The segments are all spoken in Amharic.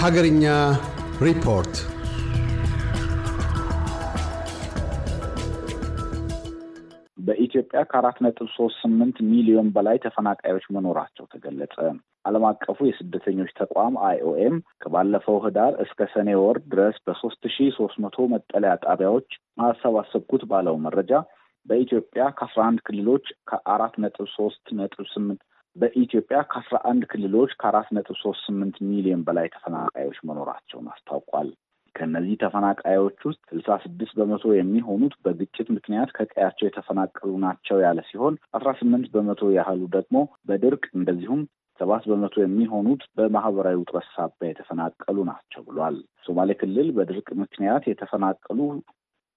ሀገርኛ ሪፖርት በኢትዮጵያ ከአራት ነጥብ ሶስት ስምንት ሚሊዮን በላይ ተፈናቃዮች መኖራቸው ተገለጸ። ዓለም አቀፉ የስደተኞች ተቋም አይኦኤም ከባለፈው ህዳር እስከ ሰኔ ወር ድረስ በሶስት ሺ ሶስት መቶ መጠለያ ጣቢያዎች አሰባሰብኩት ባለው መረጃ በኢትዮጵያ ከአስራ አንድ ክልሎች ከአራት ነጥብ ሶስት ነጥብ ስምንት በኢትዮጵያ ከአስራ አንድ ክልሎች ከአራት ነጥብ ሶስት ስምንት ሚሊዮን በላይ ተፈናቃዮች መኖራቸውን አስታውቋል። ከእነዚህ ተፈናቃዮች ውስጥ ስልሳ ስድስት በመቶ የሚሆኑት በግጭት ምክንያት ከቀያቸው የተፈናቀሉ ናቸው ያለ ሲሆን አስራ ስምንት በመቶ ያህሉ ደግሞ በድርቅ እንደዚሁም ሰባት በመቶ የሚሆኑት በማህበራዊ ውጥረት ሳቢያ የተፈናቀሉ ናቸው ብሏል። ሶማሌ ክልል በድርቅ ምክንያት የተፈናቀሉ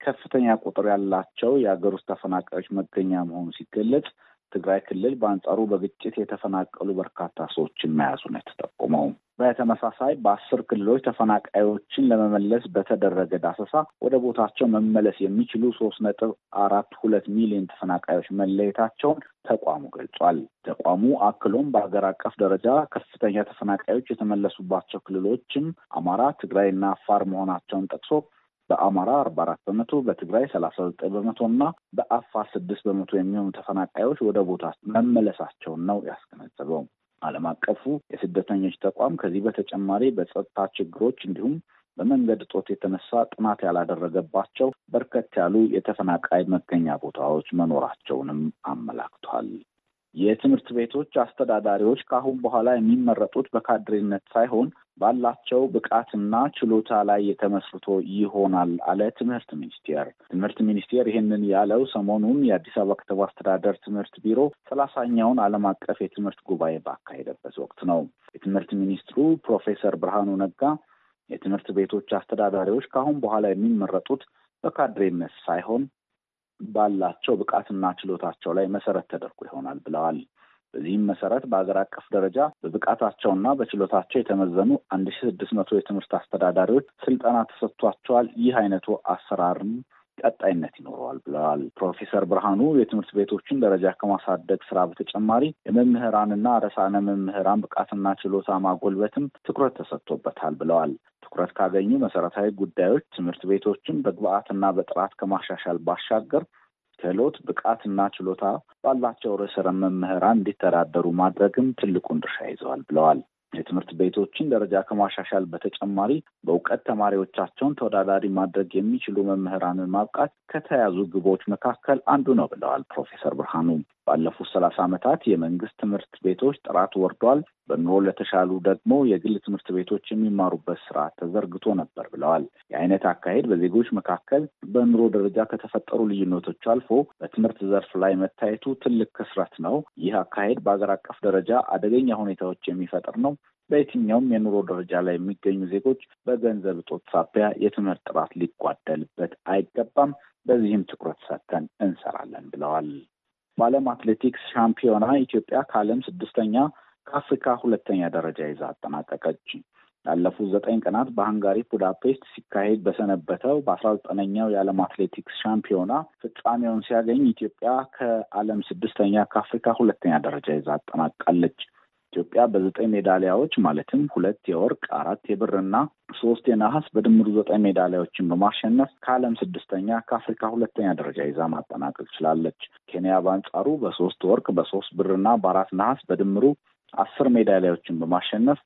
ከፍተኛ ቁጥር ያላቸው የሀገር ውስጥ ተፈናቃዮች መገኛ መሆኑ ሲገለጽ ትግራይ ክልል በአንጻሩ በግጭት የተፈናቀሉ በርካታ ሰዎችን መያዙ ነው የተጠቆመው። በተመሳሳይ በአስር ክልሎች ተፈናቃዮችን ለመመለስ በተደረገ ዳሰሳ ወደ ቦታቸው መመለስ የሚችሉ ሶስት ነጥብ አራት ሁለት ሚሊዮን ተፈናቃዮች መለየታቸውን ተቋሙ ገልጿል። ተቋሙ አክሎም በሀገር አቀፍ ደረጃ ከፍተኛ ተፈናቃዮች የተመለሱባቸው ክልሎችም አማራ፣ ትግራይና አፋር መሆናቸውን ጠቅሶ በአማራ አርባ አራት በመቶ በትግራይ ሰላሳ ዘጠኝ በመቶ እና በአፋር ስድስት በመቶ የሚሆኑ ተፈናቃዮች ወደ ቦታ መመለሳቸውን ነው ያስገነዘበው። ዓለም አቀፉ የስደተኞች ተቋም ከዚህ በተጨማሪ በጸጥታ ችግሮች እንዲሁም በመንገድ እጦት የተነሳ ጥናት ያላደረገባቸው በርከት ያሉ የተፈናቃይ መገኛ ቦታዎች መኖራቸውንም አመላክቷል። የትምህርት ቤቶች አስተዳዳሪዎች ከአሁን በኋላ የሚመረጡት በካድሬነት ሳይሆን ባላቸው ብቃትና ችሎታ ላይ የተመስርቶ ይሆናል አለ ትምህርት ሚኒስቴር። ትምህርት ሚኒስቴር ይህንን ያለው ሰሞኑን የአዲስ አበባ ከተማ አስተዳደር ትምህርት ቢሮ ሰላሳኛውን ዓለም አቀፍ የትምህርት ጉባኤ ባካሄደበት ወቅት ነው። የትምህርት ሚኒስትሩ ፕሮፌሰር ብርሃኑ ነጋ የትምህርት ቤቶች አስተዳዳሪዎች ከአሁን በኋላ የሚመረጡት በካድሬነት ሳይሆን ባላቸው ብቃትና ችሎታቸው ላይ መሰረት ተደርጎ ይሆናል ብለዋል። በዚህም መሰረት በሀገር አቀፍ ደረጃ በብቃታቸውና በችሎታቸው የተመዘኑ አንድ ሺ ስድስት መቶ የትምህርት አስተዳዳሪዎች ስልጠና ተሰጥቷቸዋል። ይህ አይነቱ አሰራርም ቀጣይነት ይኖረዋል ብለዋል። ፕሮፌሰር ብርሃኑ የትምህርት ቤቶችን ደረጃ ከማሳደግ ስራ በተጨማሪ የመምህራንና ርዕሳነ መምህራን ብቃትና ችሎታ ማጎልበትም ትኩረት ተሰጥቶበታል ብለዋል። ትኩረት ካገኙ መሰረታዊ ጉዳዮች ትምህርት ቤቶችን በግብአትና በጥራት ከማሻሻል ባሻገር ክህሎት፣ ብቃትና ችሎታ ባላቸው ርዕሰ መምህራን እንዲተዳደሩ ማድረግም ትልቁን ድርሻ ይዘዋል ብለዋል። የትምህርት ቤቶችን ደረጃ ከማሻሻል በተጨማሪ በእውቀት ተማሪዎቻቸውን ተወዳዳሪ ማድረግ የሚችሉ መምህራንን ማብቃት ከተያዙ ግቦች መካከል አንዱ ነው ብለዋል ፕሮፌሰር ብርሃኑ። ባለፉት ሰላሳ ዓመታት የመንግስት ትምህርት ቤቶች ጥራት ወርዷል፣ በኑሮ ለተሻሉ ደግሞ የግል ትምህርት ቤቶች የሚማሩበት ስርዓት ተዘርግቶ ነበር ብለዋል። የአይነት አካሄድ በዜጎች መካከል በኑሮ ደረጃ ከተፈጠሩ ልዩነቶች አልፎ በትምህርት ዘርፍ ላይ መታየቱ ትልቅ ክስረት ነው። ይህ አካሄድ በሀገር አቀፍ ደረጃ አደገኛ ሁኔታዎች የሚፈጥር ነው። በየትኛውም የኑሮ ደረጃ ላይ የሚገኙ ዜጎች በገንዘብ እጦት ሳቢያ የትምህርት ጥራት ሊጓደልበት አይገባም። በዚህም ትኩረት ሰጥተን እንሰራለን ብለዋል። በዓለም አትሌቲክስ ሻምፒዮና ኢትዮጵያ ከዓለም ስድስተኛ ከአፍሪካ ሁለተኛ ደረጃ ይዛ አጠናቀቀች። ላለፉት ዘጠኝ ቀናት በሃንጋሪ ቡዳፔስት ሲካሄድ በሰነበተው በአስራ ዘጠነኛው የዓለም አትሌቲክስ ሻምፒዮና ፍጻሜውን ሲያገኝ ኢትዮጵያ ከዓለም ስድስተኛ ከአፍሪካ ሁለተኛ ደረጃ ይዛ አጠናቃለች። ኢትዮጵያ በዘጠኝ ሜዳሊያዎች ማለትም ሁለት የወርቅ አራት የብርና ሶስት የነሐስ በድምሩ ዘጠኝ ሜዳሊያዎችን በማሸነፍ ከዓለም ስድስተኛ ከአፍሪካ ሁለተኛ ደረጃ ይዛ ማጠናቀቅ ችላለች። ኬንያ በአንጻሩ በሶስት ወርቅ በሶስት ብርና በአራት ነሐስ በድምሩ አስር ሜዳሊያዎችን በማሸነፍ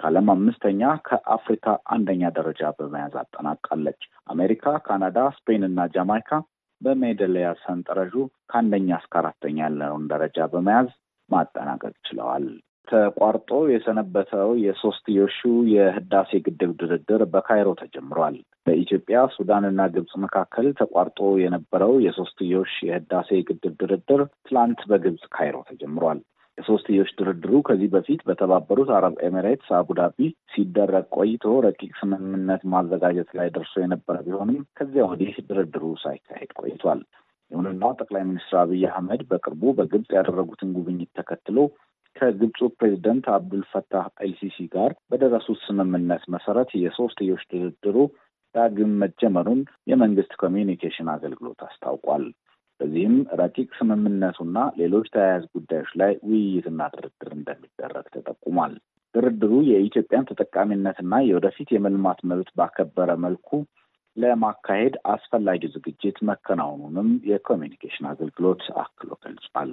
ከዓለም አምስተኛ ከአፍሪካ አንደኛ ደረጃ በመያዝ አጠናቃለች። አሜሪካ፣ ካናዳ፣ ስፔን እና ጃማይካ በሜዳሊያ ሰንጠረዡ ከአንደኛ እስከ አራተኛ ያለውን ደረጃ በመያዝ ማጠናቀቅ ችለዋል። ተቋርጦ የሰነበተው የሶስትዮሹ የህዳሴ ግድብ ድርድር በካይሮ ተጀምሯል። በኢትዮጵያ ሱዳንና ግብጽ መካከል ተቋርጦ የነበረው የሶስትዮሽ የህዳሴ ግድብ ድርድር ትላንት በግብጽ ካይሮ ተጀምሯል። የሶስትዮሽ ድርድሩ ከዚህ በፊት በተባበሩት አረብ ኤሚሬትስ አቡዳቢ ሲደረግ ቆይቶ ረቂቅ ስምምነት ማዘጋጀት ላይ ደርሶ የነበረ ቢሆንም ከዚያ ወዲህ ድርድሩ ሳይካሄድ ቆይቷል። ይሁንና ጠቅላይ ሚኒስትር አብይ አህመድ በቅርቡ በግብጽ ያደረጉትን ጉብኝት ተከትሎ ከግብፁ ፕሬዚደንት አብዱልፈታህ ኤልሲሲ ጋር በደረሱት ስምምነት መሰረት የሶስትዮሽ ድርድሩ ዳግም መጀመሩን የመንግስት ኮሚዩኒኬሽን አገልግሎት አስታውቋል። በዚህም ረቂቅ ስምምነቱና ሌሎች ተያያዥ ጉዳዮች ላይ ውይይትና ድርድር እንደሚደረግ ተጠቁሟል። ድርድሩ የኢትዮጵያን ተጠቃሚነትና የወደፊት የመልማት መብት ባከበረ መልኩ ለማካሄድ አስፈላጊ ዝግጅት መከናወኑንም የኮሚኒኬሽን አገልግሎት አክሎ ገልጿል።